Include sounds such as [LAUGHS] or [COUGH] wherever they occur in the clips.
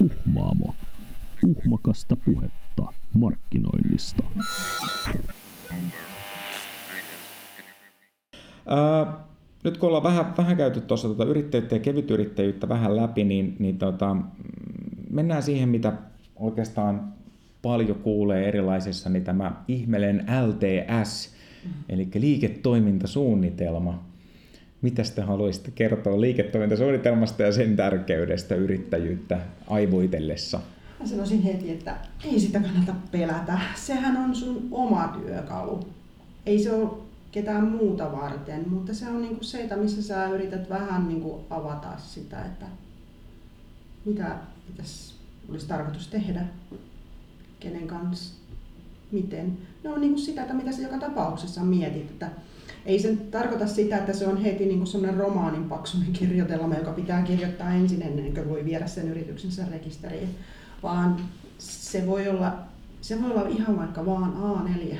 Uhmaamo. Uhmakasta puhetta markkinoinnista. Ää, nyt kun ollaan vähän, vähän käyty tuossa tuota yrittäjyyttä ja kevytyrittäjyyttä vähän läpi, niin, niin tota, mennään siihen, mitä oikeastaan paljon kuulee erilaisissa, niin tämä ihmelen LTS, eli liiketoimintasuunnitelma. Mitä te haluaisitte kertoa liiketoimintasuunnitelmasta ja sen tärkeydestä yrittäjyyttä aivoitellessa? Mä sanoisin heti, että ei sitä kannata pelätä. Sehän on sun oma työkalu. Ei se ole ketään muuta varten, mutta se on niinku se, että missä sä yrität vähän niinku avata sitä, että mitä pitäisi, olisi tarkoitus tehdä, kenen kanssa, miten. No on niinku sitä, että mitä sä joka tapauksessa mietit, että ei se tarkoita sitä, että se on heti niin semmoinen romaanin paksuinen kirjoitelma, joka pitää kirjoittaa ensin ennen kuin voi viedä sen yrityksensä rekisteriin, vaan se voi olla, se voi olla ihan vaikka vaan A4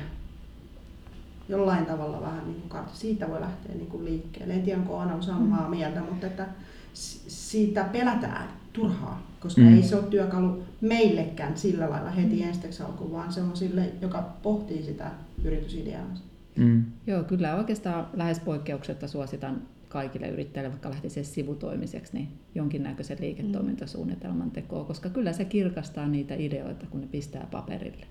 jollain tavalla vähän niin kuin Siitä voi lähteä niin kuin liikkeelle. En tiedä, onko Anna samaa mm. mieltä, mutta että siitä pelätään turhaa, koska mm. ei se ole työkalu meillekään sillä lailla heti mm. ensi alkuun, vaan se on sille, joka pohtii sitä yritysideaa. Mm. Joo, kyllä oikeastaan lähes poikkeuksetta suositan kaikille yrittäjille, vaikka lähtisi sivutoimiseksi, niin jonkinnäköisen liiketoimintasuunnitelman tekoa, koska kyllä se kirkastaa niitä ideoita, kun ne pistää paperille.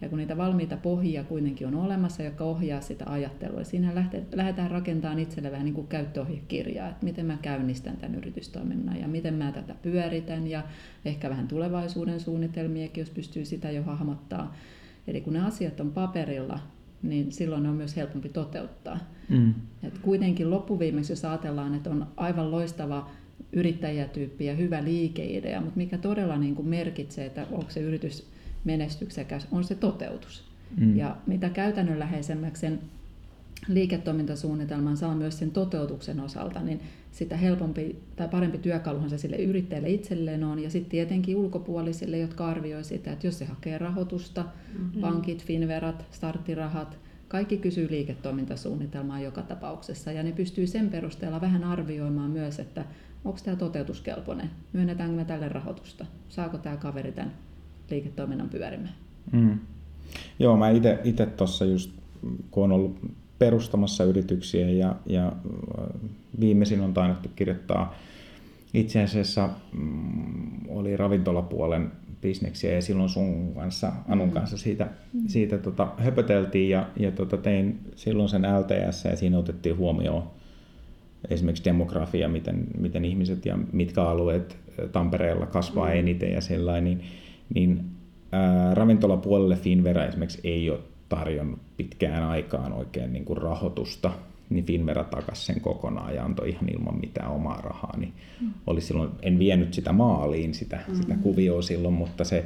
Ja kun niitä valmiita pohjia kuitenkin on olemassa, jotka ohjaa sitä ajattelua, siinä lähdetään rakentamaan itselle vähän niin kuin käyttöohjekirjaa, että miten mä käynnistän tämän yritystoiminnan ja miten mä tätä pyöritän ja ehkä vähän tulevaisuuden suunnitelmiakin, jos pystyy sitä jo hahmottaa. Eli kun ne asiat on paperilla, niin silloin ne on myös helpompi toteuttaa. Mm. Et kuitenkin loppuviimeksi, jos ajatellaan, että on aivan loistava yrittäjätyyppi ja hyvä liikeidea, mutta mikä todella niin kuin merkitsee, että onko se yritys menestyksekäs, on se toteutus. Mm. Ja mitä käytännönläheisemmäksi sen liiketoimintasuunnitelman saa myös sen toteutuksen osalta, niin sitä helpompi tai parempi työkaluhan se sille yrittäjälle itselleen on. Ja sitten tietenkin ulkopuolisille, jotka arvioi sitä, että jos se hakee rahoitusta, mm-hmm. pankit, finverat, starttirahat, kaikki kysyy liiketoimintasuunnitelmaa joka tapauksessa. Ja ne pystyy sen perusteella vähän arvioimaan myös, että onko tämä toteutuskelpoinen, myönnetäänkö me tälle rahoitusta, saako tämä kaveri tämän liiketoiminnan pyörimään. Mm. Joo, mä itse tuossa just, kun on ollut perustamassa yrityksiä ja, ja äh, viimeisin on tainuttu kirjoittaa itse asiassa mm, oli ravintolapuolen bisneksiä ja silloin sun kanssa, Anun mm. kanssa siitä, mm. siitä tota, höpöteltiin ja, ja tota, tein silloin sen LTS ja siinä otettiin huomioon esimerkiksi demografia, miten, miten ihmiset ja mitkä alueet Tampereella kasvaa mm. eniten ja sellainen, niin, niin ää, ravintolapuolelle Finvera esimerkiksi ei ole tarjonnut pitkään aikaan oikein niin kuin rahoitusta, niin Finvera takasi sen kokonaan ja antoi ihan ilman mitään omaa rahaa. Niin mm. oli silloin, en vienyt sitä maaliin, sitä, mm. sitä kuvioa silloin, mutta se,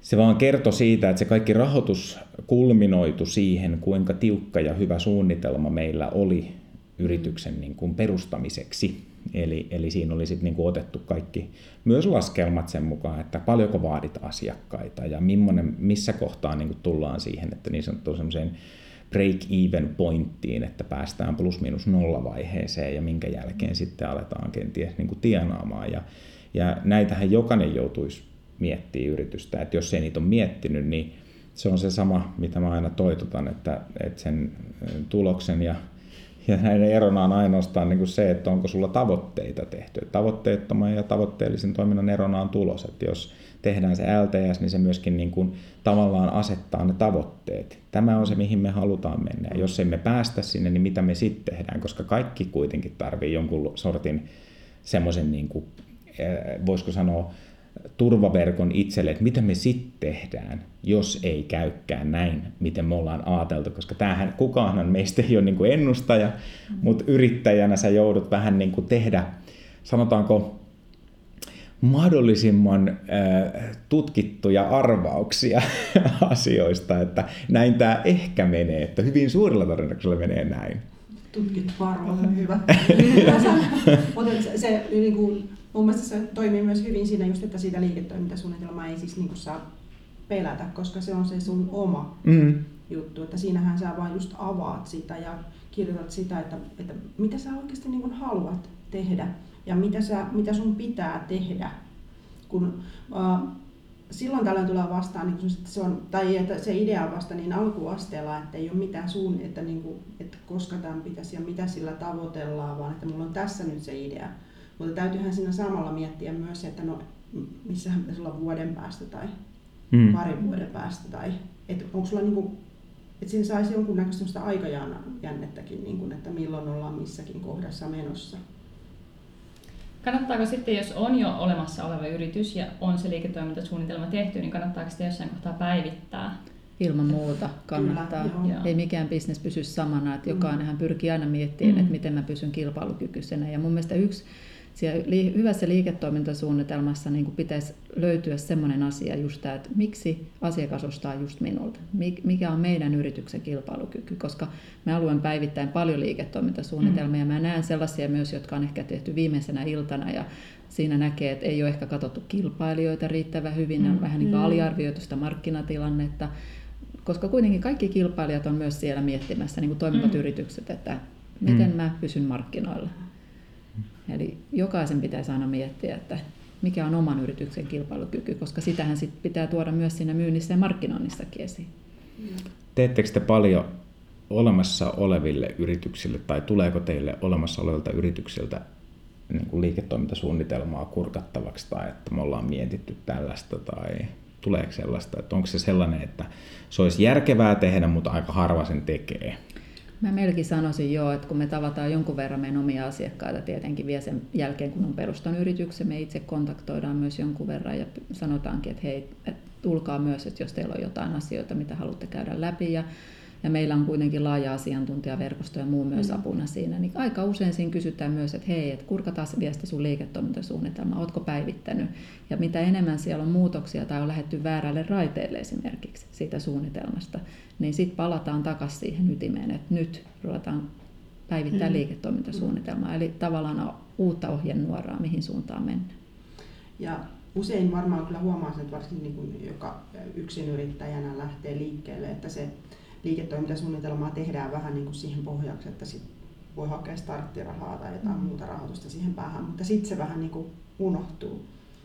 se vaan kertoi siitä, että se kaikki rahoitus kulminoitu siihen, kuinka tiukka ja hyvä suunnitelma meillä oli yrityksen niin kuin perustamiseksi. Eli, eli siinä oli sitten niin kuin otettu kaikki, myös laskelmat sen mukaan, että paljonko vaadit asiakkaita ja missä kohtaa niin kuin tullaan siihen, että niin sanottu semmoiseen break-even pointtiin, että päästään plus-minus nolla vaiheeseen ja minkä jälkeen sitten aletaan kenties niin kuin tienaamaan. Ja, ja näitähän jokainen joutuisi miettimään yritystä, että jos ei niitä ole miettinyt, niin se on se sama, mitä mä aina toitotan, että, että sen tuloksen ja ja näiden erona on ainoastaan niin kuin se, että onko sulla tavoitteita tehty. Tavoitteettoman ja tavoitteellisen toiminnan erona on tulos. Että jos tehdään se LTS, niin se myöskin niin kuin tavallaan asettaa ne tavoitteet. Tämä on se, mihin me halutaan mennä. Ja jos emme päästä sinne, niin mitä me sitten tehdään? Koska kaikki kuitenkin tarvii jonkun sortin semmoisen, niin eh, voisiko sanoa, turvaverkon itselle, että mitä me sitten tehdään, jos ei käykään näin, miten me ollaan ajateltu, koska tämähän kukaanhan meistä ei ole niin kuin ennustaja, mm. mutta yrittäjänä sä joudut vähän niin kuin tehdä, sanotaanko, mahdollisimman äh, tutkittuja arvauksia [LAUGHS] asioista, että näin tämä ehkä menee, että hyvin suurella todennäköisellä menee näin. Tutkittu arvaus on hyvä. [LAUGHS] Mutta se, se niin kuin mun mielestä se toimii myös hyvin siinä just, että siitä liiketoimintasuunnitelmaa ei siis niin saa pelätä, koska se on se sun oma mm. juttu. Että siinähän sä vaan just avaat sitä ja kirjoitat sitä, että, että mitä sä oikeasti niin haluat tehdä. ja mitä, sä, mitä sun pitää tehdä. Kun, uh, silloin tällöin tulee vastaan, niin se on, tai että se idea on vasta niin alkuasteella, että ei ole mitään suun, että, niin kuin, että koska tämän pitäisi ja mitä sillä tavoitellaan, vaan että mulla on tässä nyt se idea. Mutta täytyyhän siinä samalla miettiä myös, että no, missähän pitäisi olla vuoden päästä tai mm. parin vuoden päästä, tai että onko sulla niin kuin, että siinä saisi jonkunnäköistä aikajännettäkin, niin kuin, että milloin ollaan missäkin kohdassa menossa. Kannattaako sitten, jos on jo olemassa oleva yritys ja on se liiketoimintasuunnitelma tehty, niin kannattaako sitä jossain kohtaa päivittää? Ilman muuta kannattaa. Kyllä, Ei mikään bisnes pysy samana, että jokainenhan pyrkii aina miettimään, mm. että miten mä pysyn kilpailukykyisenä. Ja mun mielestä yksi siellä hyvässä liiketoimintasuunnitelmassa niin kuin pitäisi löytyä sellainen asia just tämä, että miksi asiakas ostaa just minulta, mikä on meidän yrityksen kilpailukyky, koska me haluamme päivittäin paljon liiketoimintasuunnitelmia, mm. mä näen sellaisia myös, jotka on ehkä tehty viimeisenä iltana ja siinä näkee, että ei ole ehkä katsottu kilpailijoita riittävän hyvin, mm. vähän niin kuin mm. aliarvioitu sitä markkinatilannetta, koska kuitenkin kaikki kilpailijat on myös siellä miettimässä, niin kuin toimivat mm. yritykset, että miten mm. mä pysyn markkinoilla. Eli jokaisen pitäisi aina miettiä, että mikä on oman yrityksen kilpailukyky, koska sitähän sit pitää tuoda myös siinä myynnissä ja markkinoinnissakin esiin. Teettekö te paljon olemassa oleville yrityksille tai tuleeko teille olemassa olevilta yrityksiltä niin kuin liiketoimintasuunnitelmaa kurkattavaksi tai että me ollaan mietitty tällaista tai tuleeko sellaista, että onko se sellainen, että se olisi järkevää tehdä, mutta aika harva sen tekee? Mä melkein sanoisin jo, että kun me tavataan jonkun verran meidän omia asiakkaita tietenkin vielä sen jälkeen, kun on perustanut yrityksen, me itse kontaktoidaan myös jonkun verran ja sanotaankin, että hei, tulkaa myös, että jos teillä on jotain asioita, mitä haluatte käydä läpi ja ja meillä on kuitenkin laaja asiantuntijaverkosto ja muu myös mm. apuna siinä, niin aika usein siinä kysytään myös, että hei, että kurkataan viesti sun liiketoimintasuunnitelma, ootko päivittänyt, ja mitä enemmän siellä on muutoksia tai on lähetty väärälle raiteelle esimerkiksi siitä suunnitelmasta, niin sitten palataan takaisin siihen ytimeen, että nyt ruvetaan päivittää mm. liiketoimintasuunnitelmaa, eli tavallaan uutta ohjenuoraa, mihin suuntaan mennään. Ja usein varmaan kyllä huomaa sen, että varsinkin niin kuin joka yksin yrittäjänä lähtee liikkeelle, että se liiketoimintasuunnitelmaa tehdään vähän niin kuin siihen pohjaksi, että sit voi hakea starttirahaa tai jotain mm. muuta rahoitusta siihen päähän, mutta sitten se vähän niin kuin unohtuu.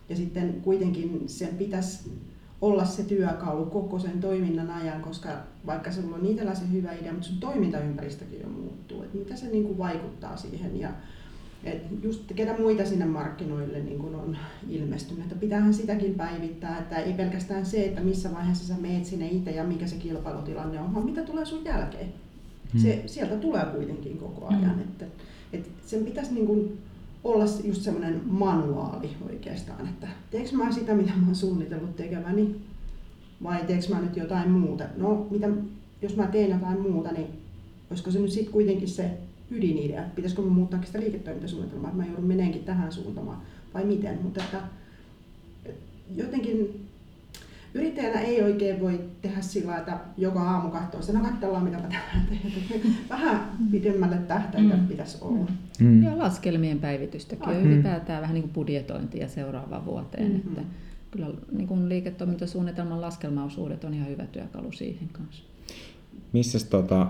Ja sitten kuitenkin sen pitäisi olla se työkalu koko sen toiminnan ajan, koska vaikka se on itsellä se hyvä idea, mutta sun toimintaympäristökin jo muuttuu, että mitä se niin kuin vaikuttaa siihen. Ja et just ketä muita sinne markkinoille niin kun on ilmestynyt, että pitäähän sitäkin päivittää, että ei pelkästään se, että missä vaiheessa sä meet sinne itse ja mikä se kilpailutilanne on, vaan mitä tulee sun jälkeen. Hmm. Se, sieltä tulee kuitenkin koko ajan, hmm. että, että sen pitäisi niin kun olla just semmoinen manuaali oikeastaan, että teekö mä sitä, mitä mä oon suunnitellut tekeväni, vai teekö mä nyt jotain muuta. No, mitä, jos mä teen jotain muuta, niin olisiko se nyt sitten kuitenkin se ydinidea, että pitäisikö me muuttaa sitä liiketoimintasuunnitelmaa, että mä joudun meneenkin tähän suuntaan vai miten. Mutta että, jotenkin yrittäjänä ei oikein voi tehdä sillä että joka aamu katsoo että no katsellaan mitä mä tehdään. Vähän pidemmälle tähtäitä mm. pitäisi olla. Mm. Ja laskelmien päivitystäkin ah. ja ylipäätään vähän niin kuin budjetointia seuraavaan vuoteen. Mm-hmm. Että kyllä niin kuin liiketoimintasuunnitelman laskelmaosuudet on ihan hyvä työkalu siihen kanssa. Missä tota,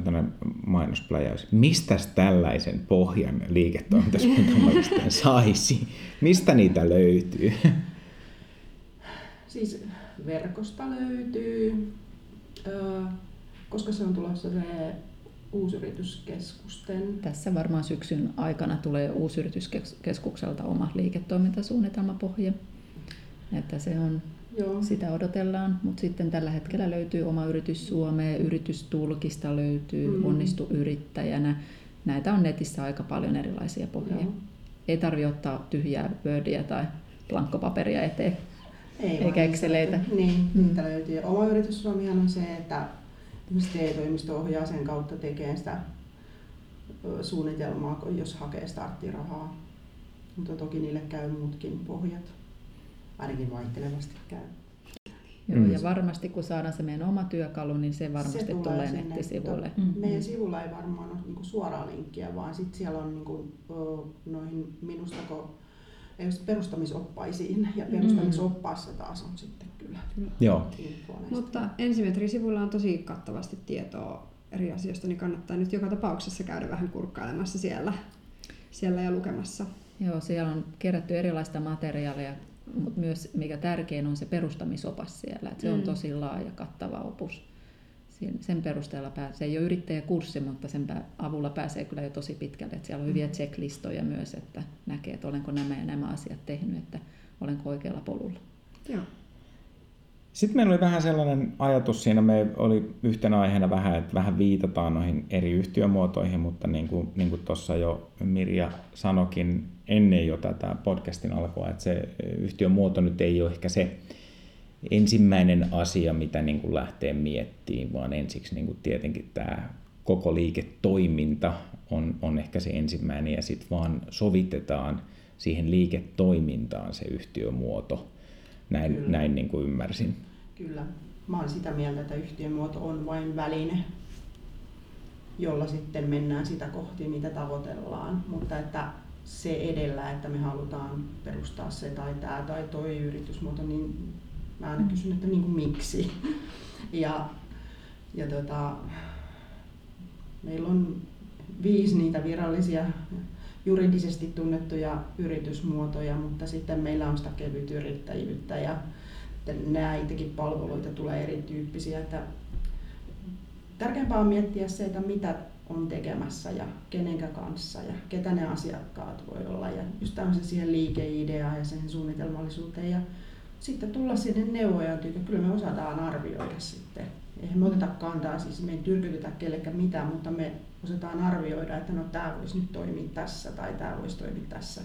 tällainen mainospläjäys. Mistä tällaisen pohjan liiketoimintasuunnitelman [LAUGHS] saisi? Mistä niitä löytyy? Siis verkosta löytyy, koska se on tulossa se uusyrityskeskusten. Tässä varmaan syksyn aikana tulee uusyrityskeskukselta oma liiketoimintasuunnitelmapohja. Että se on Joo. Sitä odotellaan, mutta sitten tällä hetkellä löytyy oma yritys Suomeen, yritystulkista löytyy, mm. onnistu yrittäjänä. Näitä on netissä aika paljon erilaisia pohjia. Joo. Ei tarvitse ottaa tyhjää Wordia tai blankkopaperia eteen. Ei eikä Exceleitä. Niin, mm. niitä löytyy. Oma yritys Suomihan on se, että TE-toimisto ohjaa sen kautta tekemään sitä suunnitelmaa, jos hakee starttirahaa. Mutta toki niille käy muutkin pohjat ainakin vaihtelevasti käy. Joo, mm. ja varmasti kun saadaan se meidän oma työkalu, niin se varmasti se tulee, tulee nettisivuille. Mm. Meidän sivulla ei varmaan ole niinku suoraa linkkiä, vaan sit siellä on niinku, noihin minustako perustamisoppaisiin ja mm. perustamisoppaassa taas on sitten kyllä. Joo. Mutta ensimetrisivulla on tosi kattavasti tietoa eri asioista, niin kannattaa nyt joka tapauksessa käydä vähän kurkkailemassa siellä. siellä ja lukemassa. Joo, siellä on kerätty erilaista materiaalia, mutta myös mikä tärkein on se perustamisopas siellä. Että se mm. on tosi laaja, kattava opus. Sen perusteella pääsee, se ei ole yrittäjäkurssi, mutta sen avulla pääsee kyllä jo tosi pitkälle. Että siellä on hyviä mm. checklistoja myös, että näkee, että olenko nämä ja nämä asiat tehnyt, että olenko oikealla polulla. Joo. Sitten meillä oli vähän sellainen ajatus siinä, me oli yhtenä aiheena vähän, että vähän viitataan noihin eri yhtiömuotoihin, mutta niin kuin, niin kuin tuossa jo Mirja sanokin ennen jo tätä podcastin alkua, että se yhtiömuoto nyt ei ole ehkä se ensimmäinen asia, mitä niin kuin lähtee miettimään, vaan ensiksi niin kuin tietenkin tämä koko liiketoiminta on, on ehkä se ensimmäinen ja sitten vaan sovitetaan siihen liiketoimintaan se yhtiömuoto näin, Kyllä. näin niin kuin ymmärsin. Kyllä. Mä olen sitä mieltä, että yhtiömuoto on vain väline, jolla sitten mennään sitä kohti, mitä tavoitellaan. Mutta että se edellä, että me halutaan perustaa se tai tämä tai toi yritysmuoto, niin mä aina kysyn, että niin kuin miksi. [LAUGHS] Ja, ja tota, meillä on viisi niitä virallisia juridisesti tunnettuja yritysmuotoja, mutta sitten meillä on sitä kevytyrittäjyyttä ja näitäkin palveluita tulee erityyppisiä. Että tärkeämpää on miettiä se, että mitä on tekemässä ja kenenkä kanssa ja ketä ne asiakkaat voi olla ja just tämmöisen siihen liikeideaan ja sen suunnitelmallisuuteen ja sitten tulla sinne neuvoja, että kyllä me osataan arvioida sitten. Eihän me oteta kantaa, siis me ei tyrkytetä kellekään mitään, mutta me osataan arvioida, että no tämä voisi nyt toimia tässä tai tämä voisi toimia tässä.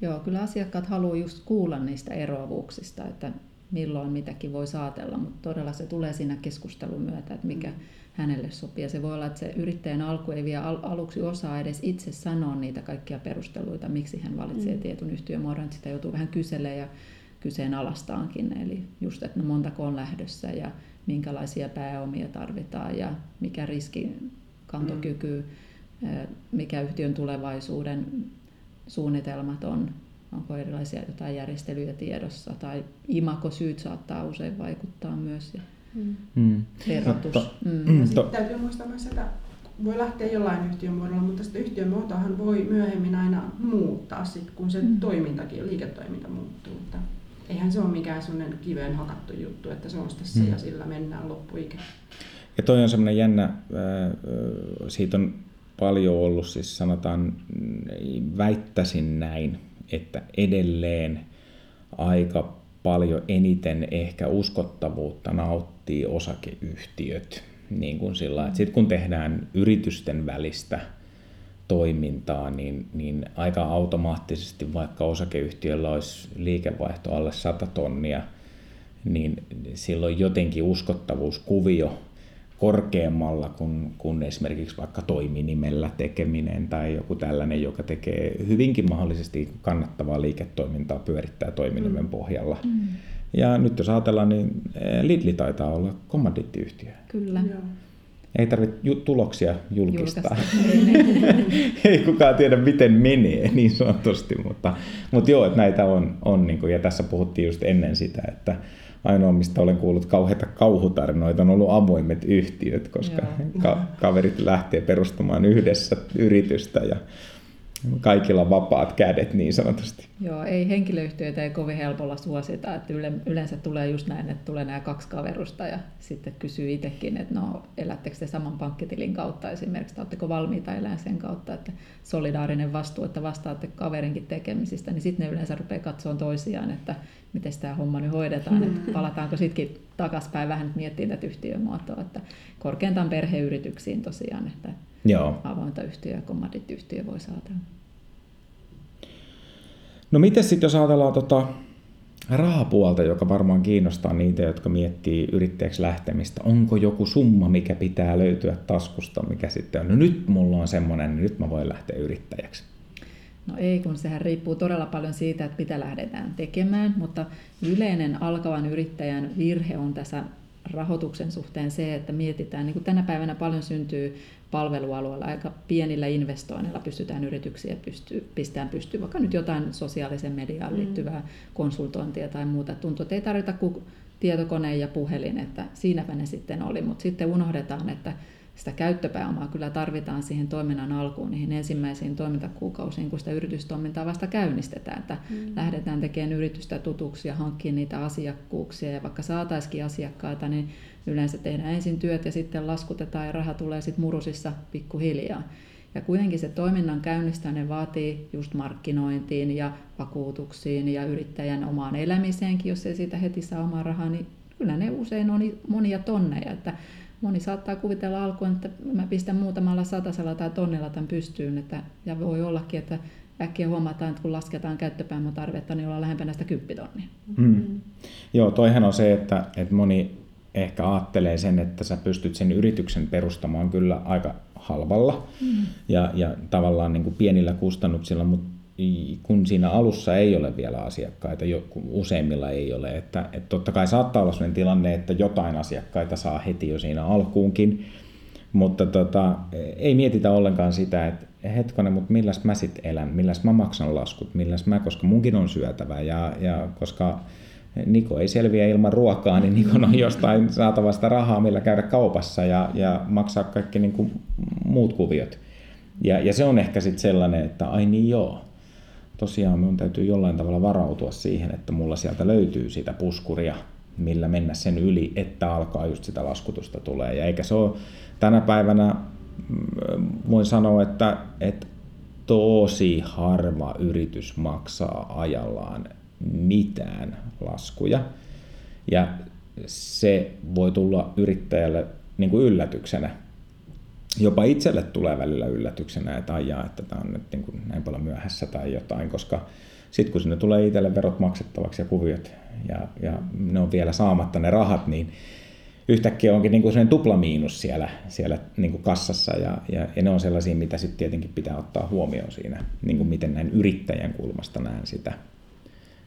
Joo, kyllä asiakkaat haluaa just kuulla niistä eroavuuksista, että milloin mitäkin voi saatella, mutta todella se tulee siinä keskustelun myötä, että mikä mm. hänelle sopii. Ja se voi olla, että se yrittäjän alku ei vielä al- aluksi osaa edes itse sanoa niitä kaikkia perusteluita, miksi hän valitsee mm. tietyn yhtiömuodon, että sitä joutuu vähän kyselemään ja kyseenalaistaankin. Eli just, että no montako on lähdössä ja minkälaisia pääomia tarvitaan ja mikä riskikantokyky, mm. mikä yhtiön tulevaisuuden suunnitelmat on, onko erilaisia jotain järjestelyjä tiedossa tai imakosyyt saattaa usein vaikuttaa myös ja mm. mm. verotus. Mm. Mm. Sitten täytyy muistaa myös, että voi lähteä jollain yhtiömuodolla, mutta sitten yhtiömuotohan voi myöhemmin aina muuttaa, sit, kun se mm. toimintakin, liiketoiminta muuttuu. Että eihän se ole mikään sellainen kiveen hakattu juttu, että se on sitten se mm. ja sillä mennään loppuikä. Ja toi on semmoinen jännä, siitä on paljon ollut, siis sanotaan, väittäisin näin, että edelleen aika paljon eniten ehkä uskottavuutta nauttii osakeyhtiöt. Niin kuin sillä, että sit kun tehdään yritysten välistä toimintaa, niin, niin aika automaattisesti, vaikka osakeyhtiöllä olisi liikevaihto alle 100 tonnia, niin silloin jotenkin uskottavuuskuvio korkeammalla kuin, kuin esimerkiksi vaikka toiminimellä tekeminen tai joku tällainen, joka tekee hyvinkin mahdollisesti kannattavaa liiketoimintaa, pyörittää toiminimen mm. pohjalla. Mm. Ja nyt jos ajatellaan, niin Lidli taitaa olla kommandittiyhtiö. Kyllä. Joo. Ei tarvitse ju- tuloksia julkistaa. [LAUGHS] Ei kukaan tiedä, miten menee [LAUGHS] niin sanotusti, mutta, mutta joo, että näitä on, on niin kuin, ja tässä puhuttiin just ennen sitä, että ainoa, mistä olen kuullut kauheita kauhutarinoita, on ollut avoimet yhtiöt, koska ka- kaverit lähtee perustamaan yhdessä yritystä ja kaikilla vapaat kädet niin sanotusti. Joo, ei henkilöyhtiöitä ei kovin helpolla suosita, että yleensä tulee just näin, että tulee nämä kaksi kaverusta ja sitten kysyy itsekin, että no elättekö te saman pankkitilin kautta esimerkiksi, tai oletteko valmiita elämään sen kautta, että solidaarinen vastuu, että vastaatte kaverinkin tekemisistä, niin sitten ne yleensä rupeaa katsoa toisiaan, että miten tämä homma nyt hoidetaan, mm. että palataanko sittenkin takaspäin vähän miettimään tätä yhtiömuotoa, että korkeintaan perheyrityksiin tosiaan, että Joo. avointa yhtiö ja kommandittiyhtiö voi saada. No miten sitten jos ajatellaan tota rahapuolta, joka varmaan kiinnostaa niitä, jotka miettii yrittäjäksi lähtemistä. Onko joku summa, mikä pitää löytyä taskusta, mikä sitten on, no nyt mulla on semmoinen, niin nyt mä voin lähteä yrittäjäksi. No ei, kun sehän riippuu todella paljon siitä, että mitä lähdetään tekemään, mutta yleinen alkavan yrittäjän virhe on tässä rahoituksen suhteen se, että mietitään, niin kuin tänä päivänä paljon syntyy palvelualueella aika pienillä investoinneilla pystytään yrityksiä pystyy, pistämään pystyyn, vaikka nyt jotain sosiaalisen mediaan mm. liittyvää mm. konsultointia tai muuta. Tuntuu, että ei tarvita kuin tietokone ja puhelin, että siinäpä ne sitten oli, mutta sitten unohdetaan, että sitä käyttöpääomaa kyllä tarvitaan siihen toiminnan alkuun, niihin ensimmäisiin toimintakuukausiin, kun sitä yritystoimintaa vasta käynnistetään, että mm. lähdetään tekemään yritystä tutuksi ja hankkimaan niitä asiakkuuksia, ja vaikka saataisikin asiakkaita, niin yleensä tehdään ensin työt ja sitten laskutetaan ja raha tulee sitten murusissa pikkuhiljaa. Ja kuitenkin se toiminnan käynnistäminen vaatii just markkinointiin ja vakuutuksiin ja yrittäjän omaan elämiseenkin, jos ei siitä heti saa omaa rahaa, niin kyllä ne usein on monia tonneja. Että moni saattaa kuvitella alkuun, että mä pistän muutamalla satasella tai tonnella tämän pystyyn, että, ja voi ollakin, että äkkiä huomataan, että kun lasketaan käyttöpääomatarvetta, niin ollaan lähempänä sitä kymppitonnia. Mm. Joo, toihan on se, että, että moni ehkä ajattelee sen, että sä pystyt sen yrityksen perustamaan kyllä aika halvalla mm. ja, ja tavallaan niin kuin pienillä kustannuksilla, mutta kun siinä alussa ei ole vielä asiakkaita, useimmilla ei ole, että, että totta kai saattaa olla sellainen tilanne, että jotain asiakkaita saa heti jo siinä alkuunkin, mutta tota, ei mietitä ollenkaan sitä, että hetkonen, mutta milläs mä sitten elän, milläs mä maksan laskut, milläs mä, koska munkin on syötävä ja, ja koska Niko ei selviä ilman ruokaa, niin Nikon on jostain saatavasta rahaa, millä käydä kaupassa ja, ja maksaa kaikki niin kuin muut kuviot. Ja, ja se on ehkä sitten sellainen, että ai niin joo, tosiaan minun täytyy jollain tavalla varautua siihen, että mulla sieltä löytyy sitä puskuria, millä mennä sen yli, että alkaa just sitä laskutusta tulee. Ja eikä se ole tänä päivänä, mm, voin sanoa, että, että tosi harva yritys maksaa ajallaan mitään laskuja. Ja se voi tulla yrittäjälle niin kuin yllätyksenä. Jopa itselle tulee välillä yllätyksenä, että ajaa, että tämä on nyt niin kuin näin paljon myöhässä tai jotain, koska sitten kun sinne tulee itselle verot maksettavaksi ja kuviot ja, ja ne on vielä saamatta ne rahat, niin yhtäkkiä onkin niin kuin tuplamiinus siellä, siellä niin kuin kassassa ja, ja, ja ne on sellaisia, mitä sitten tietenkin pitää ottaa huomioon siinä, niin kuin miten näin yrittäjän kulmasta näen sitä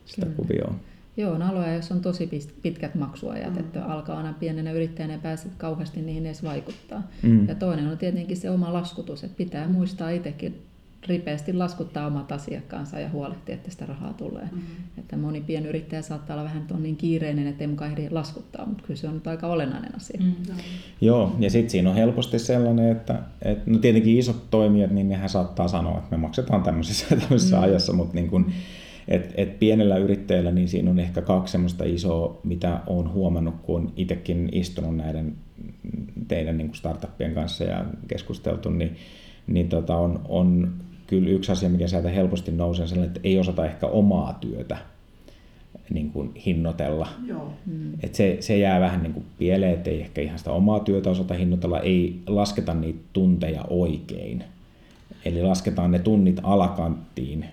sitä Kyllä. kuvioa. Joo, on aloja, jos on tosi pitkät maksuajat, mm. että alkaa aina pienenä yrittäjänä ja pääset kauheasti niihin edes vaikuttaa. Mm. Ja toinen on tietenkin se oma laskutus, että pitää muistaa itsekin ripeästi laskuttaa omat asiakkaansa ja huolehtia, että sitä rahaa tulee. Mm. Että moni pienyrittäjä saattaa olla vähän niin kiireinen, että ei mukaan ehdi laskuttaa, mutta kyllä se on nyt aika olennainen asia. Mm. Joo, ja sitten siinä on helposti sellainen, että, että no tietenkin isot toimijat, niin nehän saattaa sanoa, että me maksetaan tämmöisessä, tämmöisessä mm. ajassa, mutta niin kuin, et, et pienellä yrittäjällä niin siinä on ehkä kaksi semmoista isoa, mitä olen huomannut, kun itsekin istunut näiden teidän niin kuin startuppien kanssa ja keskusteltu, niin, niin tota on, on kyllä yksi asia, mikä sieltä helposti nousee, sellainen, että ei osata ehkä omaa työtä niin kuin hinnoitella. Joo. Mm. Et se, se jää vähän niin kuin pieleen, että ei ehkä ihan sitä omaa työtä osata hinnoitella, ei lasketa niitä tunteja oikein. Eli lasketaan ne tunnit alakanttiin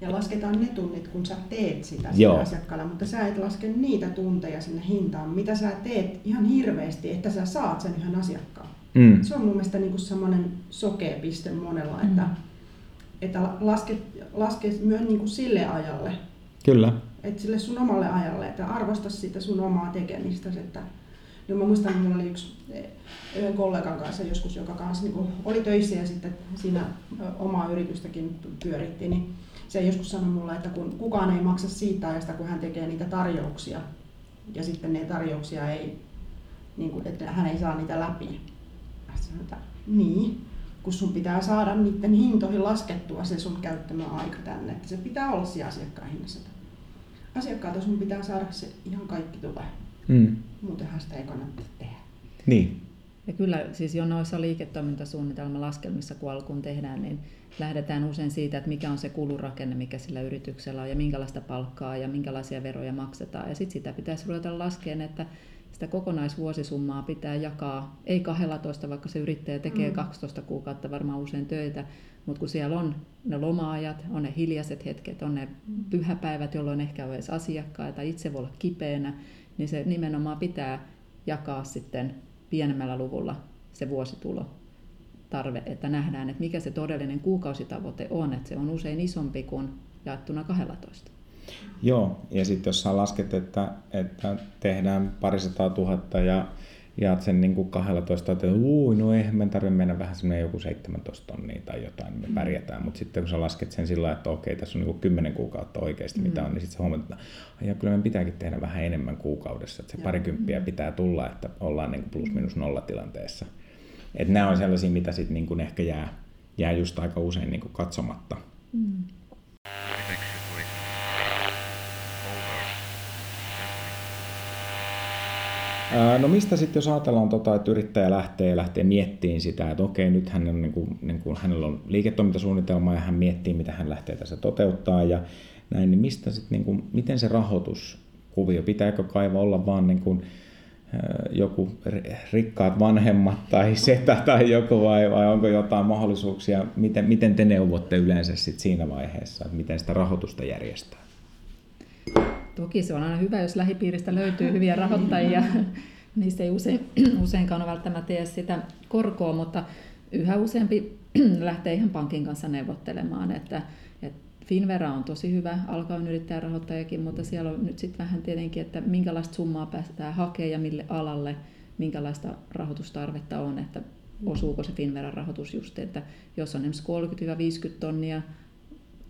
ja lasketaan ne tunnit, kun sä teet sitä Joo. asiakkaalla, mutta sä et laske niitä tunteja sinne hintaan, mitä sä teet ihan hirveästi, että sä saat sen yhden asiakkaan. Mm. Se on mun mielestä niin semmoinen sokea piste monella, mm. että, että laske, laske myös niin kuin sille ajalle. Kyllä. Että sille sun omalle ajalle, että arvosta sitä sun omaa tekemistä. Että, niin mä muistan, että mulla oli yksi yhden kollegan kanssa joskus, joka kanssa niin oli töissä ja sitten siinä omaa yritystäkin pyöritti, niin se joskus sanoi mulle, että kun kukaan ei maksa siitä ajasta, kun hän tekee niitä tarjouksia, ja sitten ne tarjouksia ei, niin kuin, että hän ei saa niitä läpi. Sanoin, että niin, kun sun pitää saada niiden hintoihin laskettua se sun käyttämä aika tänne, että se pitää olla siinä asiakkaan hinnassa. Asiakkaalta sun pitää saada se ihan kaikki tulee. Mm. Muutenhan sitä ei kannata tehdä. Niin. Ja kyllä siis jo noissa liiketoimintasuunnitelman laskelmissa, kun alkuun tehdään, niin lähdetään usein siitä, että mikä on se kulurakenne, mikä sillä yrityksellä on ja minkälaista palkkaa ja minkälaisia veroja maksetaan. Ja sitten sitä pitäisi ruveta laskemaan, että sitä kokonaisvuosisummaa pitää jakaa, ei 12, vaikka se yrittäjä tekee 12 mm. kuukautta varmaan usein töitä, mutta kun siellä on ne loma-ajat, on ne hiljaiset hetket, on ne pyhäpäivät, jolloin ehkä on edes asiakkaita, itse voi olla kipeänä, niin se nimenomaan pitää jakaa sitten pienemmällä luvulla se vuositulo tarve, että nähdään, että mikä se todellinen kuukausitavoite on, että se on usein isompi kuin jaettuna 12. Joo, ja sitten jos sä lasket, että, että tehdään parisataa tuhatta ja jaat sen niin kuin 12, että uu, no eihän me tarvitse mennä vähän semmoinen joku 17 tonnia tai jotain, niin me mm. pärjätään. Mutta sitten kun sä lasket sen sillä että okei, tässä on niin kuin 10 kuukautta oikeasti mm. mitä on, niin sitten sä huomaat, että ja kyllä me pitääkin tehdä vähän enemmän kuukaudessa. Että se parikymppiä pitää tulla, että ollaan niin kuin plus minus nolla tilanteessa. Et nämä on sellaisia, mitä sitten niin kuin ehkä jää, jää just aika usein niin kuin katsomatta. Mm. No mistä sitten, jos ajatellaan, tota, että yrittäjä lähtee, lähtee miettimään sitä, että okei, nyt hän on, niin kuin, niin kuin, hänellä on liiketoimintasuunnitelma ja hän miettii, mitä hän lähtee tässä toteuttaa ja näin, niin mistä sitten, niin kuin, miten se rahoituskuvio, pitääkö kaiva olla vaan niin kuin, joku rikkaat vanhemmat tai [LAUGHS] setä tai joku vai, vai onko jotain mahdollisuuksia, miten, miten te neuvotte yleensä sit siinä vaiheessa, että miten sitä rahoitusta järjestää? Toki se on aina hyvä, jos lähipiiristä löytyy hyviä rahoittajia. [LAUGHS] Niistä ei usein, [CLEARS THROAT] useinkaan välttämättä tee sitä korkoa, mutta yhä useampi [CLEARS THROAT] lähtee ihan pankin kanssa neuvottelemaan. Että, että Finvera on tosi hyvä alkaen yrittäjärahoittajakin, mutta siellä on nyt sitten vähän tietenkin, että minkälaista summaa päästään hakemaan ja mille alalle, minkälaista rahoitustarvetta on, että osuuko se Finveran rahoitus just, että jos on esimerkiksi 30-50 tonnia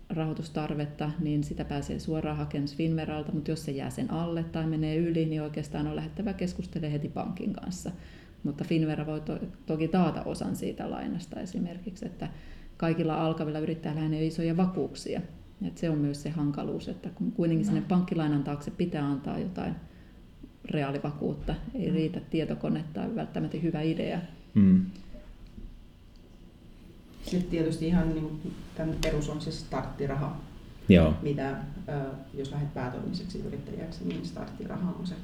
rahoitustarvetta, niin sitä pääsee suoraan hakemaan Finveralta, mutta jos se jää sen alle tai menee yli, niin oikeastaan on lähettävä keskustelemaan heti pankin kanssa. Mutta Finvera voi to- toki taata osan siitä lainasta esimerkiksi, että kaikilla alkavilla yrittäjillä ei ole isoja vakuuksia. Et se on myös se hankaluus, että kun kuitenkin sinne pankkilainan taakse pitää antaa jotain reaalivakuutta, ei riitä tietokone tai välttämättä hyvä idea. Mm. Sitten tietysti ihan niin tämän perus on se starttiraha, Joo. mitä jos lähdet päätoimiseksi yrittäjäksi, niin starttiraha on se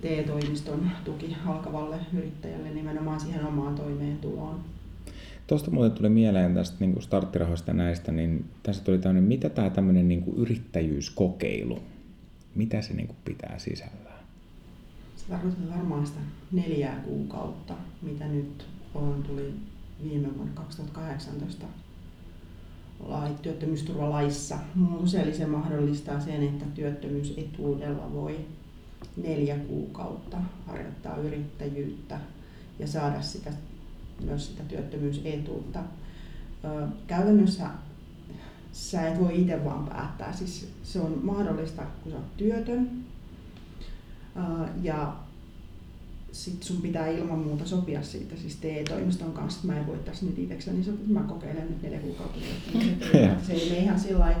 TE-toimiston tuki alkavalle yrittäjälle nimenomaan siihen omaan toimeentuloon. Tuosta muuten tuli mieleen tästä niin kuin starttirahoista näistä, niin tässä tuli tämmöinen, mitä tämä tämmöinen niin kuin yrittäjyyskokeilu, mitä se niin kuin pitää sisällään? Se tarkoittaa varmaan sitä neljää kuukautta, mitä nyt on, tuli viime vuonna 2018 lait, työttömyysturvalaissa muutos, eli se mahdollistaa sen, että työttömyysetuudella voi neljä kuukautta harjoittaa yrittäjyyttä ja saada sitä, myös sitä työttömyysetuutta. Käytännössä sä et voi itse vaan päättää, siis se on mahdollista, kun sä oot työtön ja sit sun pitää ilman muuta sopia siitä siis TE-toimiston kanssa, mä en voi tässä nyt itsekseni sopia, mä kokeilen nyt neljä kuukautta. se ei ihan sillä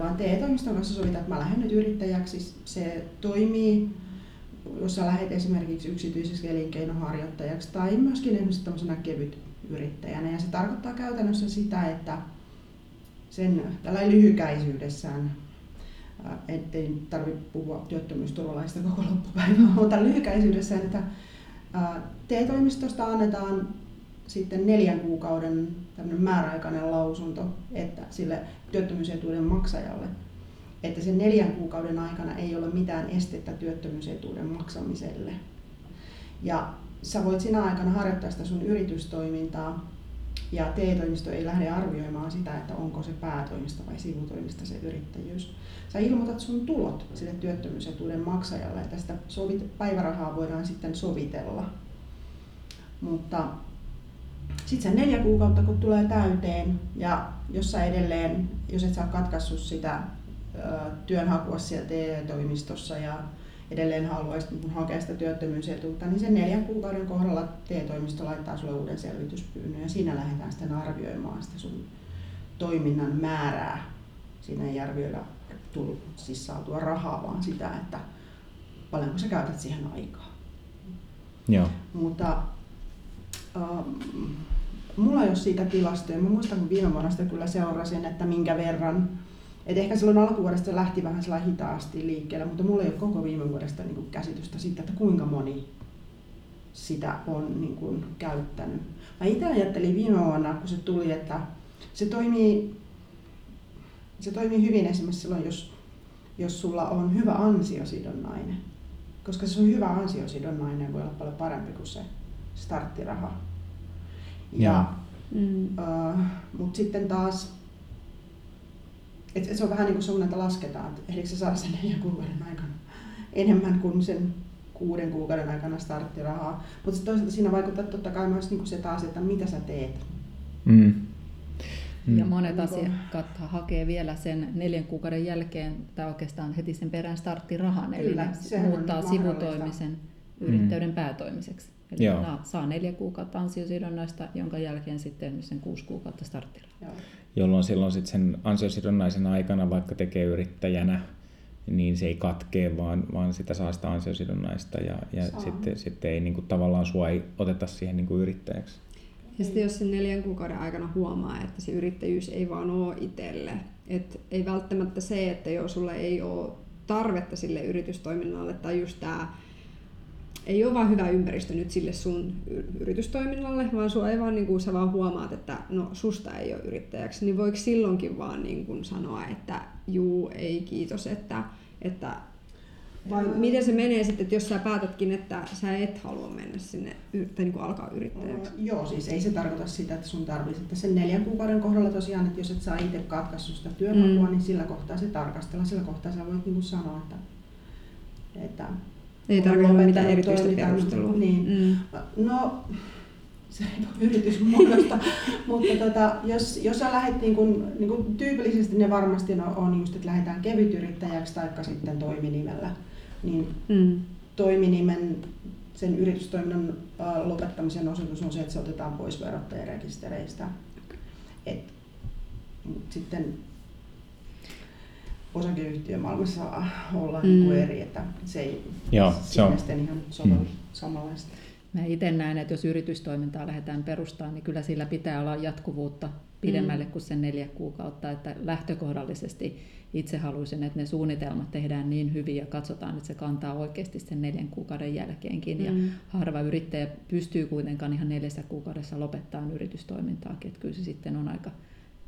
vaan TE-toimiston kanssa sovitaan, että mä lähden nyt yrittäjäksi, se toimii, jos sä lähdet esimerkiksi yksityiseksi elinkeinoharjoittajaksi tai myöskin esimerkiksi tämmöisenä kevyt yrittäjänä. Ja se tarkoittaa käytännössä sitä, että sen tällä lyhykäisyydessään ei tarvitse puhua työttömyysturvalaista koko loppupäivää, mutta lyhykäisyydessään, että TE-toimistosta annetaan sitten neljän kuukauden määräaikainen lausunto että sille työttömyysetuuden maksajalle, että sen neljän kuukauden aikana ei ole mitään estettä työttömyysetuuden maksamiselle. Ja sä voit sinä aikana harjoittaa sitä sun yritystoimintaa ja TE-toimisto ei lähde arvioimaan sitä, että onko se päätoimista vai sivutoimista se yrittäjyys. Sä ilmoitat sun tulot sille työttömyysetuuden maksajalle, että sitä sovit, päivärahaa voidaan sitten sovitella. Mutta sitten se neljä kuukautta kun tulee täyteen ja jos sä edelleen, jos et sä katkaissut sitä työnhakua siellä TE-toimistossa ja edelleen haluaisit hakea sitä työttömyysetuutta, niin sen neljän kuukauden kohdalla TE-toimisto laittaa sulle uuden selvityspyynnön ja siinä lähdetään sitten arvioimaan sitä sun toiminnan määrää. Siinä ei arvioida tullut siis saatua rahaa, vaan sitä, että paljonko sä käytät siihen aikaa. Joo. Mutta ähm, mulla ei ole siitä tilastoja. Mä muistan, kun viime vuonna sitä kyllä seurasin, että minkä verran et ehkä silloin alkuvuodesta se lähti vähän hitaasti liikkeelle, mutta mulla ei ole koko viime vuodesta niin kuin käsitystä siitä, että kuinka moni sitä on niin kuin, käyttänyt. Mä itse ajattelin viime vuonna, kun se tuli, että se toimii, se toimii hyvin esimerkiksi silloin, jos, jos sulla on hyvä ansiosidonnainen. Koska se on hyvä ansiosidonnainen, voi olla paljon parempi kuin se starttiraha. Ja, ja mm. uh, mutta sitten taas et, et se on vähän niin kuin että lasketaan, että ehdikö se saada sen neljän kuukauden aikana enemmän kuin sen kuuden kuukauden aikana starttirahaa. Mutta toisaalta siinä vaikuttaa totta kai myös niin se taas, että mitä sä teet. Mm. Mm. Ja monet niin asiakkaat hakee vielä sen neljän kuukauden jälkeen tai oikeastaan heti sen perään starttirahan, Kyllä, eli muuttaa sivutoimisen mm. yrittäjyyden päätoimiseksi. Eli Joo. saa neljä kuukautta ansiosidonnaista, jonka jälkeen sitten sen kuusi kuukautta starttirahaa. Jolloin silloin sitten sen ansiosidonnaisen aikana, vaikka tekee yrittäjänä, niin se ei katkee, vaan, vaan sitä saa sitä ansiosidonnaista ja, ja sitten, sitten ei niin kuin, tavallaan sua ei oteta siihen niin kuin yrittäjäksi. Ja sitten jos sen neljän kuukauden aikana huomaa, että se yrittäjyys ei vaan ole itselle, että ei välttämättä se, että jos sulla ei ole tarvetta sille yritystoiminnalle tai just tämä ei ole vaan hyvä ympäristö nyt sille sun yritystoiminnalle, vaan sua ei vaan, niin kuin, sä vaan huomaat, että no susta ei ole yrittäjäksi, niin voiko silloinkin vaan niin kuin sanoa, että juu, ei kiitos, että, että vai Joo. miten se menee sitten, että jos sä päätätkin, että sä et halua mennä sinne tai niin kuin alkaa yrittäjäksi? Joo, siis ei se tarkoita sitä, että sun tarvii sitten sen neljän kuukauden kohdalla tosiaan, että jos et saa itse katkaissut sitä työnhakua, Mm. niin sillä kohtaa se tarkastella. Sillä kohtaa sä voit niinku sanoa, että, että Ei tarvitse olla mitään erityistä perustelua. Niin. Mm. No, se ei ole yritysmuodosta, [LAUGHS] mutta tota, jos, jos sä lähdet niin kun, niin kun tyypillisesti ne varmasti on, on just, että lähdetään kevytyrittäjäksi tai sitten toiminimellä, niin Mm. toiminimen sen yritystoiminnan lopettamisen osoitus on se, että se otetaan pois verottajan rekistereistä. Et, sitten osakeyhtiömaailmassa saa olla Mm. niin eri, että se ei Joo, se on. siinä sitten ihan sovellu Mm. samanlaista. Mä itse näen, että jos yritystoimintaa lähdetään perustamaan, niin kyllä sillä pitää olla jatkuvuutta pidemmälle Mm. kuin sen neljä kuukautta. Että lähtökohdallisesti itse haluaisin, että ne suunnitelmat tehdään niin hyvin ja katsotaan, että se kantaa oikeasti sen neljän kuukauden jälkeenkin. Ja Mm. harva yrittäjä pystyy kuitenkaan ihan neljässä kuukaudessa lopettamaan yritystoimintaakin. Että kyllä se sitten on aika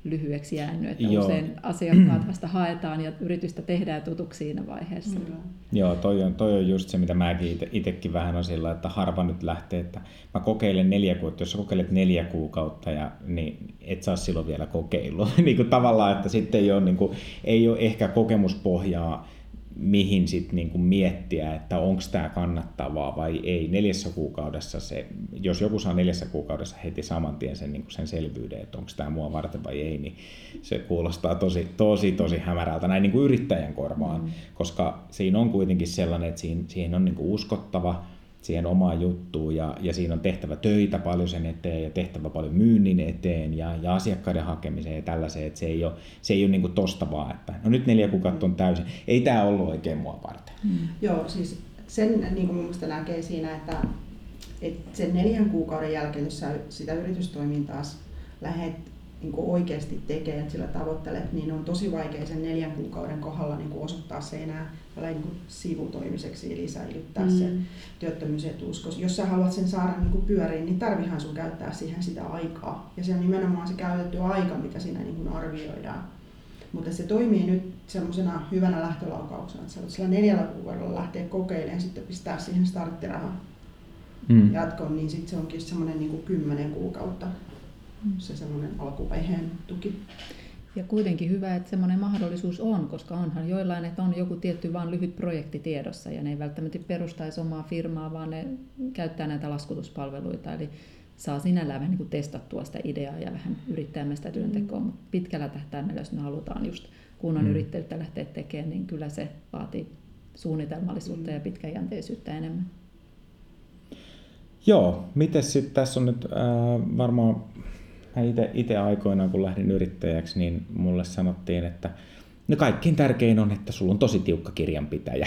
lyhyeksi jäänyt, että Joo. usein asiakkaat vasta haetaan ja yritystä tehdään tutuksi siinä vaiheessa. Kyllä. Joo, toi on, toi on just se, mitä mäkin itsekin vähän on sillä, että harva nyt lähtee, että mä kokeilen neljä kuukautta, jos sä kokeilet neljä kuukautta, ja, niin et saa silloin vielä kokeilua. [LAUGHS] niin kuin tavallaan, että sitten ei ole, niin kuin, ei ole ehkä kokemuspohjaa, mihin sitten niin kuin miettiä, että onko tämä kannattavaa vai ei. Neljässä kuukaudessa se, jos joku saa neljässä kuukaudessa heti saman tien sen, niin kuin sen selvyyden, että onko tämä mua varten vai ei, niin se kuulostaa tosi, tosi, tosi hämärältä näin niin kuin yrittäjän korvaan, mm. koska siinä on kuitenkin sellainen, että siihen, siihen on niin kuin uskottava siihen omaan juttuun ja, ja siinä on tehtävä töitä paljon sen eteen ja tehtävä paljon myynnin eteen ja, ja asiakkaiden hakemiseen ja tällaiseen, että se ei ole, se ei ole niin tosta vaan, että no nyt neljä kuukautta on täysin. Ei tämä ollut oikein mua varten. Joo, siis sen niin kuin mun näkee siinä, että, että sen neljän kuukauden jälkeen, jos sä sitä yritystoimintaa lähdet niin kuin oikeasti tekemään, sillä tavoittelet, niin on tosi vaikea sen neljän kuukauden kohdalla niin kuin osoittaa se enää niin kuin sivutoimiseksi, eli säilyttää mm. se työttömyysetuus. Koska jos sä haluat sen saada niin kuin pyöriin, niin tarvihan sun käyttää siihen sitä aikaa. Ja se on nimenomaan se käytetty aika, mitä siinä niin kuin arvioidaan. Mutta se toimii nyt semmoisena hyvänä lähtölaukauksena, että sä voit sillä neljällä kuukaudella lähteä kokeilemaan sitten pistää siihen starttirahan Mm. jatkoon, niin sitten se onkin semmoinen niin kuin kymmenen kuukautta se semmoinen alkuvaiheen tuki. Ja kuitenkin hyvä, että semmoinen mahdollisuus on, koska onhan joillain, että on joku tietty vain lyhyt projekti tiedossa ja ne ei välttämättä perustaisi omaa firmaa, vaan ne käyttää näitä laskutuspalveluita. Eli saa sinällään vähän niin kuin testattua sitä ideaa ja vähän yrittää sitä työntekoa, mutta pitkällä tähtäimellä, jos me halutaan just kunnon Mm. mm. yrittäjyyttä lähteä tekemään, niin kyllä se vaatii suunnitelmallisuutta ja pitkäjänteisyyttä enemmän. Joo, miten sitten tässä on nyt äh, varmaan, mä itse aikoinaan kun lähdin yrittäjäksi, niin mulle sanottiin, että no kaikkein tärkein on, että sulla on tosi tiukka kirjanpitäjä.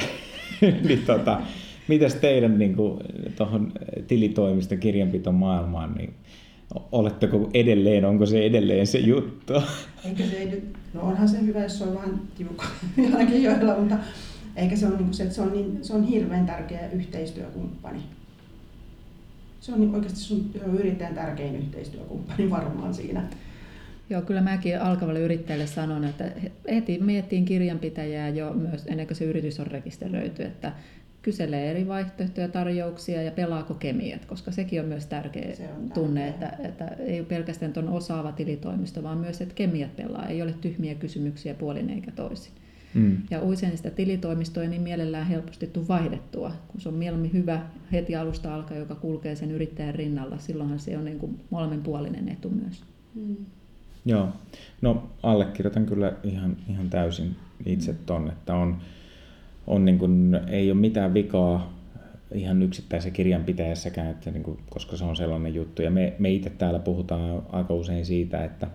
[LAUGHS] niin tota, mitäs teidän niin tuohon tilitoimista kirjanpiton maailmaan, niin oletteko edelleen, onko se edelleen se juttu? Eikä se ei no onhan se hyvä, jos se on vähän tiukka [LAUGHS] jollakin joilla, mutta eikä se ole niin se, että se on, niin, se on hirveän tärkeä yhteistyökumppani. Se on niin oikeasti sun yrittäjän tärkein yhteistyökumppani varmaan siinä. Joo, kyllä mäkin alkavalle yrittäjälle sanon, että heti miettiin kirjanpitäjää jo myös ennen kuin se yritys on rekisteröity, että kyselee eri vaihtoehtoja, tarjouksia ja pelaako kemiat, koska sekin on myös tärkeä Se on tunne, tärkeä. että, että ei ole pelkästään tuon osaava tilitoimisto, vaan myös, että kemiat pelaa, ei ole tyhmiä kysymyksiä puolin eikä toisin. Mm. Ja usein sitä tilitoimistoa ei niin mielellään helposti tule vaihdettua, kun se on mieluummin hyvä heti alusta alkaen, joka kulkee sen yrittäjän rinnalla. Silloinhan se on niin kuin molemminpuolinen etu myös. Mm. Joo, no allekirjoitan kyllä ihan, ihan täysin itse ton, että on, on niin kuin, ei ole mitään vikaa ihan yksittäisen kirjanpitäjässäkään, että niin kuin, koska se on sellainen juttu. Ja me, me itse täällä puhutaan aika usein siitä, että,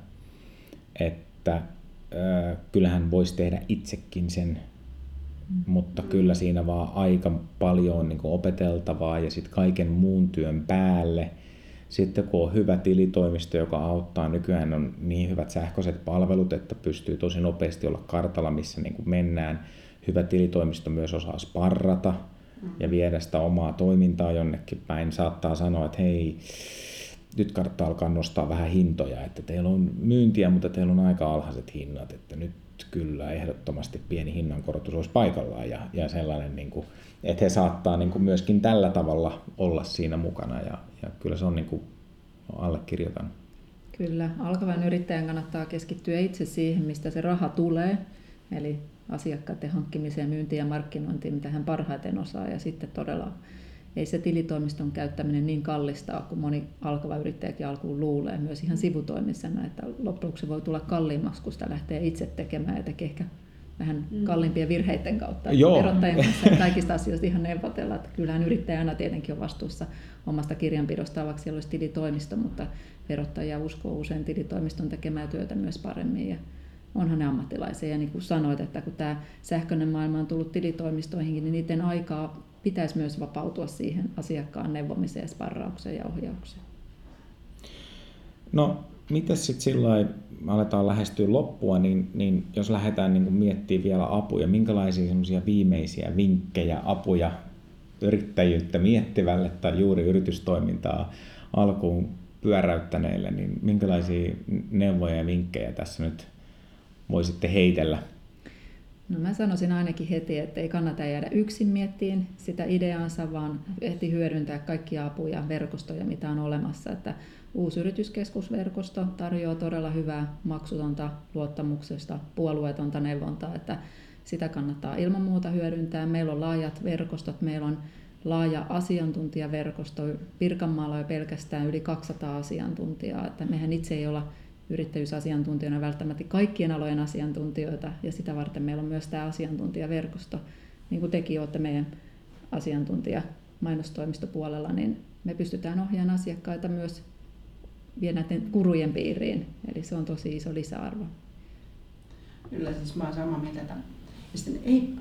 että äh, kyllähän voisi tehdä itsekin sen, mutta kyllä siinä vaan aika paljon on niin opeteltavaa ja sitten kaiken muun työn päälle – sitten kun on hyvä tilitoimisto, joka auttaa, nykyään on niin hyvät sähköiset palvelut, että pystyy tosi nopeasti olla kartalla, missä niin kuin mennään. Hyvä tilitoimisto myös osaa sparrata ja viedä sitä omaa toimintaa jonnekin päin. Saattaa sanoa, että hei, nyt kannattaa alkaa nostaa vähän hintoja, että teillä on myyntiä, mutta teillä on aika alhaiset hinnat, että nyt kyllä ehdottomasti pieni hinnankorotus olisi paikallaan ja, ja sellainen, niin kuin, että he saattaa niin kuin myöskin tällä tavalla olla siinä mukana ja, ja kyllä se on niin kuin allekirjoitan. Kyllä, alkavan yrittäjän kannattaa keskittyä itse siihen, mistä se raha tulee, eli asiakkaiden hankkimiseen, myyntiin ja markkinointiin, mitä hän parhaiten osaa, ja sitten todella ei se tilitoimiston käyttäminen niin kallista kuin moni alkava yrittäjäkin alkuun luulee, myös ihan sivutoimisena, että loppujen voi tulla kalliimmaksi, kun sitä lähtee itse tekemään ja tekee ehkä vähän mm. kalliimpien virheiden kautta. Joo. Verottajien [LAUGHS] kanssa kaikista asioista ihan neuvotella. Että kyllähän yrittäjä aina tietenkin on vastuussa omasta kirjanpidosta, vaikka siellä olisi tilitoimisto, mutta verottaja uskoo usein tilitoimiston tekemään työtä myös paremmin. Ja onhan ne ammattilaisia. Ja niin kuin sanoit, että kun tämä sähköinen maailma on tullut tilitoimistoihinkin, niin niiden aikaa pitäisi myös vapautua siihen asiakkaan neuvomiseen, sparraukseen ja ohjaukseen. No, miten sitten sillä aletaan lähestyä loppua, niin, niin jos lähdetään niin miettimään vielä apuja, minkälaisia semmoisia viimeisiä vinkkejä, apuja yrittäjyyttä miettivälle tai juuri yritystoimintaa alkuun pyöräyttäneille, niin minkälaisia neuvoja ja vinkkejä tässä nyt voisitte heitellä? No mä sanoisin ainakin heti, että ei kannata jäädä yksin miettiin sitä ideaansa, vaan heti hyödyntää kaikkia apuja, verkostoja, mitä on olemassa. Että uusi yrityskeskusverkosto tarjoaa todella hyvää maksutonta, luottamuksesta, puolueetonta neuvontaa, että sitä kannattaa ilman muuta hyödyntää. Meillä on laajat verkostot, meillä on laaja asiantuntijaverkosto. Pirkanmaalla on pelkästään yli 200 asiantuntijaa, että mehän itse ei olla yrittäjyysasiantuntijoina välttämättä kaikkien alojen asiantuntijoita, ja sitä varten meillä on myös tämä asiantuntijaverkosto. Niin kuin tekin olette meidän asiantuntija mainostoimistopuolella, niin me pystytään ohjaamaan asiakkaita myös vielä näiden kurujen piiriin. Eli se on tosi iso lisäarvo. Kyllä, siis mä olen samaa mieltä, että ja sitten ei,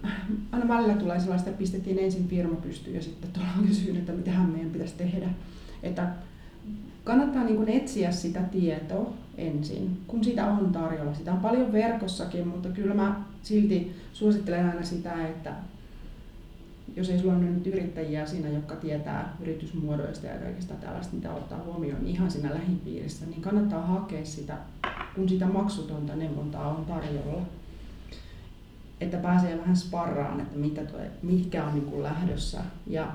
aina välillä tulee sellaista, että pistettiin ensin firma pystyyn ja sitten tullaan kysyyn, että mitä meidän pitäisi tehdä. Että kannattaa niin kuin etsiä sitä tietoa ensin, kun sitä on tarjolla. Sitä on paljon verkossakin, mutta kyllä mä silti suosittelen aina sitä, että jos ei sulla ole nyt yrittäjiä siinä, jotka tietää yritysmuodoista ja kaikista tällaista, mitä ottaa huomioon niin ihan siinä lähipiirissä, niin kannattaa hakea sitä, kun sitä maksutonta neuvontaa on tarjolla. Että pääsee vähän sparraan, että mitä mitkä on niin lähdössä. Ja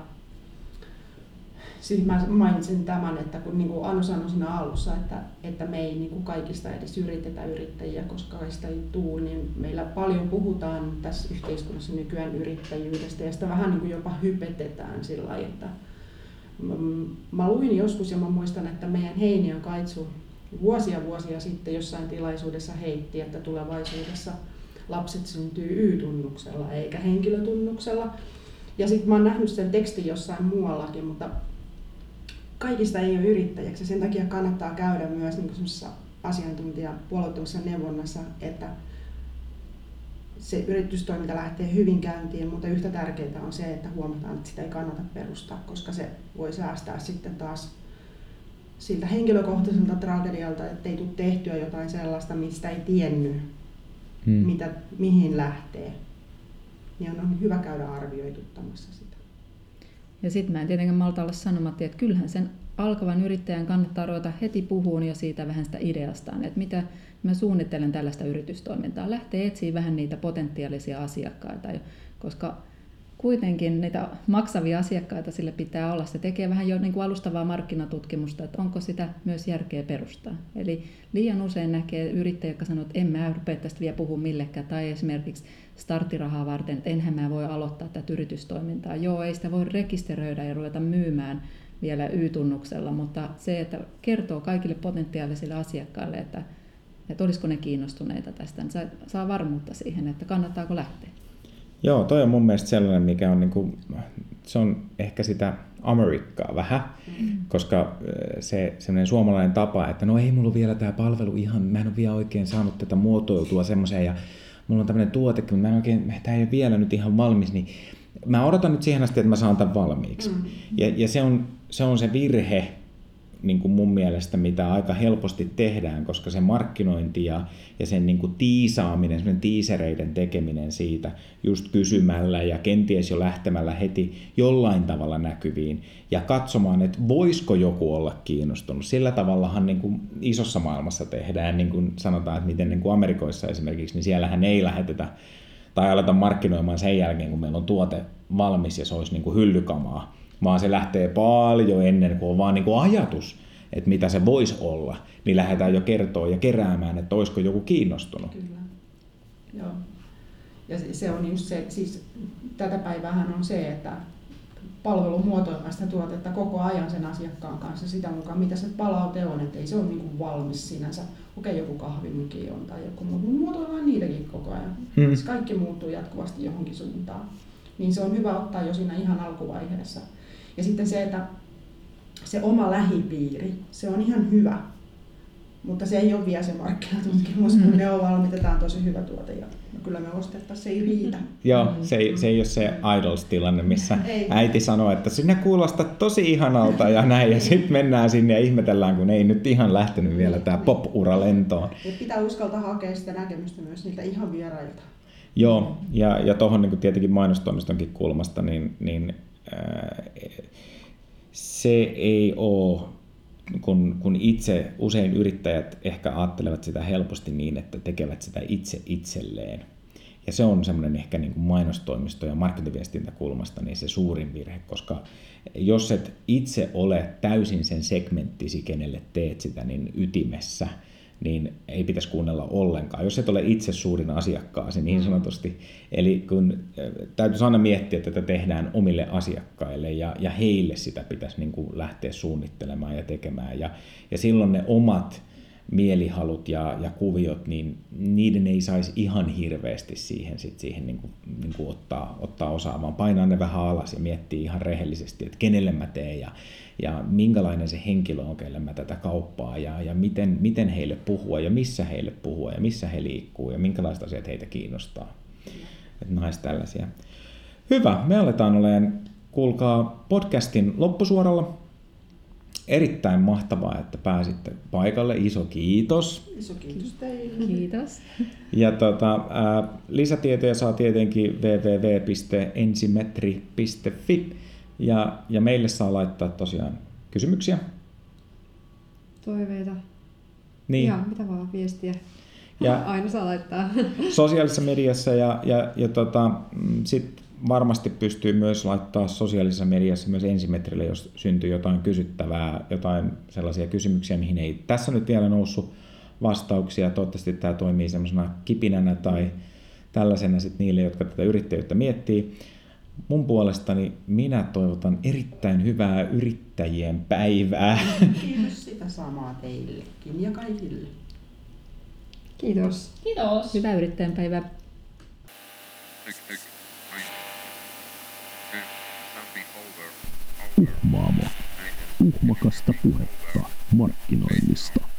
siis mä mainitsin tämän, että kun niin kuin Anu sanoi siinä alussa, että, että me ei niin kuin kaikista edes yritetä yrittäjiä, koska sitä ei tule, niin meillä paljon puhutaan tässä yhteiskunnassa nykyään yrittäjyydestä ja sitä vähän niin kuin jopa hypetetään sillä lailla, että mä luin joskus ja mä muistan, että meidän Heini on Kaitsu vuosia vuosia sitten jossain tilaisuudessa heitti, että tulevaisuudessa lapset syntyy Y-tunnuksella eikä henkilötunnuksella. Ja sitten mä oon nähnyt sen tekstin jossain muuallakin, mutta kaikista ei ole yrittäjäksi. Sen takia kannattaa käydä myös niin puolueettomassa neuvonnassa, että se yritystoiminta lähtee hyvin käyntiin, mutta yhtä tärkeää on se, että huomataan, että sitä ei kannata perustaa, koska se voi säästää sitten taas siltä henkilökohtaiselta tragedialta, että ei tule tehtyä jotain sellaista, mistä ei tiennyt, hmm. mitä, mihin lähtee. Niin on hyvä käydä arvioituttamassa sitä. Ja sitten mä en tietenkään malta olla sanomatta, että kyllähän sen alkavan yrittäjän kannattaa ruveta heti puhuun jo siitä vähän sitä ideastaan, että mitä mä suunnittelen tällaista yritystoimintaa. Lähtee etsiä vähän niitä potentiaalisia asiakkaita, koska kuitenkin niitä maksavia asiakkaita sille pitää olla. Se tekee vähän jo niin kuin alustavaa markkinatutkimusta, että onko sitä myös järkeä perustaa. Eli liian usein näkee yrittäjä, joka sanoo, että en mä rupea tästä vielä puhua millekään, tai esimerkiksi starttirahaa varten, että enhän mä voi aloittaa tätä yritystoimintaa. Joo, ei sitä voi rekisteröidä ja ruveta myymään vielä Y-tunnuksella, mutta se, että kertoo kaikille potentiaalisille asiakkaille, että, että olisiko ne kiinnostuneita tästä, niin saa varmuutta siihen, että kannattaako lähteä. Joo, toi on mun mielestä sellainen, mikä on niin kuin se on ehkä sitä Amerikkaa vähän, mm. koska se semmoinen suomalainen tapa, että no ei mulla vielä tämä palvelu ihan, mä en ole vielä oikein saanut tätä muotoiltua semmoiseen ja mulla on tämmöinen tuote, kun mä en oikein, tämä ei ole vielä nyt ihan valmis, niin mä odotan nyt siihen asti, että mä saan tämän valmiiksi. Mm. Ja, ja se, on, se on se virhe, niin kuin mun mielestä, mitä aika helposti tehdään, koska se markkinointi ja, ja sen niin kuin tiisaaminen, sen tiisereiden tekeminen siitä just kysymällä ja kenties jo lähtemällä heti jollain tavalla näkyviin ja katsomaan, että voisiko joku olla kiinnostunut. Sillä tavallahan niin kuin isossa maailmassa tehdään, niin kuin sanotaan, että miten niin kuin Amerikoissa esimerkiksi, niin siellähän ei lähetetä tai aleta markkinoimaan sen jälkeen, kun meillä on tuote valmis ja se olisi niin kuin hyllykamaa, vaan se lähtee paljon ennen kuin on vaan niin kuin ajatus, että mitä se voisi olla, niin lähdetään jo kertoa ja keräämään, että olisiko joku kiinnostunut. Kyllä. Joo. Ja se on just se, siis tätä päivää on se, että palvelu muotoilee sitä tuotetta koko ajan sen asiakkaan kanssa sitä mukaan, mitä se palaute on, että ei se ole niin kuin valmis sinänsä. Okei, joku kahvimuki on tai joku muu, muotoillaan niitäkin koko ajan. Hmm. Siis kaikki muuttuu jatkuvasti johonkin suuntaan. Niin se on hyvä ottaa jo siinä ihan alkuvaiheessa. Ja sitten se, että se oma lähipiiri, se on ihan hyvä, mutta se ei ole vielä se markkinatutkimus, kun ne on on tosi hyvä tuote ja no kyllä me ostettaisiin, se ei riitä. Joo, se ei, se ei ole se idols-tilanne, missä [LAUGHS] ei. äiti sanoo, että sinne kuulostaa tosi ihanalta ja näin, ja sitten mennään sinne ja ihmetellään, kun ei nyt ihan lähtenyt vielä tämä pop-ura lentoon. Ja pitää uskaltaa hakea sitä näkemystä myös niiltä ihan vierailta. Joo, ja, ja tuohon niin tietenkin mainostoimistonkin kulmasta, niin, niin se ei ole, kun, kun itse usein yrittäjät ehkä ajattelevat sitä helposti niin, että tekevät sitä itse itselleen. Ja se on semmoinen ehkä niin kuin mainostoimisto- ja markkinointiviestintäkulmasta niin se suurin virhe, koska jos et itse ole täysin sen segmenttisi, kenelle teet sitä, niin ytimessä – niin ei pitäisi kuunnella ollenkaan, jos et ole itse suurin asiakkaasi niin mm. sanotusti. Eli kun täytyisi aina miettiä, että tätä tehdään omille asiakkaille ja, ja heille sitä pitäisi niin kuin lähteä suunnittelemaan ja tekemään. Ja, ja silloin ne omat mielihalut ja, ja kuviot, niin niiden ei saisi ihan hirveästi siihen, sit siihen niin kuin, niin kuin ottaa, ottaa osaa, vaan painaa ne vähän alas ja miettiä ihan rehellisesti, että kenelle mä teen ja, ja minkälainen se henkilö on, kelle mä tätä kauppaa ja, ja miten, miten heille puhua ja missä heille puhua ja missä he liikkuu ja minkälaiset asiat heitä kiinnostaa. Että nais tällaisia. Hyvä, me aletaan olemaan, kuulkaa, podcastin loppusuoralla. Erittäin mahtavaa, että pääsitte paikalle. Iso kiitos. Iso kiitos teille. Kiitos. Ja tota, ää, lisätietoja saa tietenkin www.ensimetri.fi ja, ja meille saa laittaa tosiaan kysymyksiä. Toiveita. Niin. Ja mitä vaan viestiä. Ja [LAUGHS] Aina saa laittaa. [LAUGHS] Sosiaalisessa mediassa ja, ja, ja tota, mm, sit varmasti pystyy myös laittaa sosiaalisessa mediassa myös ensimetrille, jos syntyy jotain kysyttävää, jotain sellaisia kysymyksiä, mihin ei tässä nyt vielä noussut vastauksia. Toivottavasti tämä toimii semmoisena kipinänä tai tällaisena sit niille, jotka tätä yrittäjyyttä miettii. Mun puolestani minä toivotan erittäin hyvää yrittäjien päivää. Kiitos sitä samaa teillekin ja kaikille. Kiitos. Kiitos. Hyvää yrittäjän päivää. Uhmaamo. Uhmakasta puhetta markkinoinnista.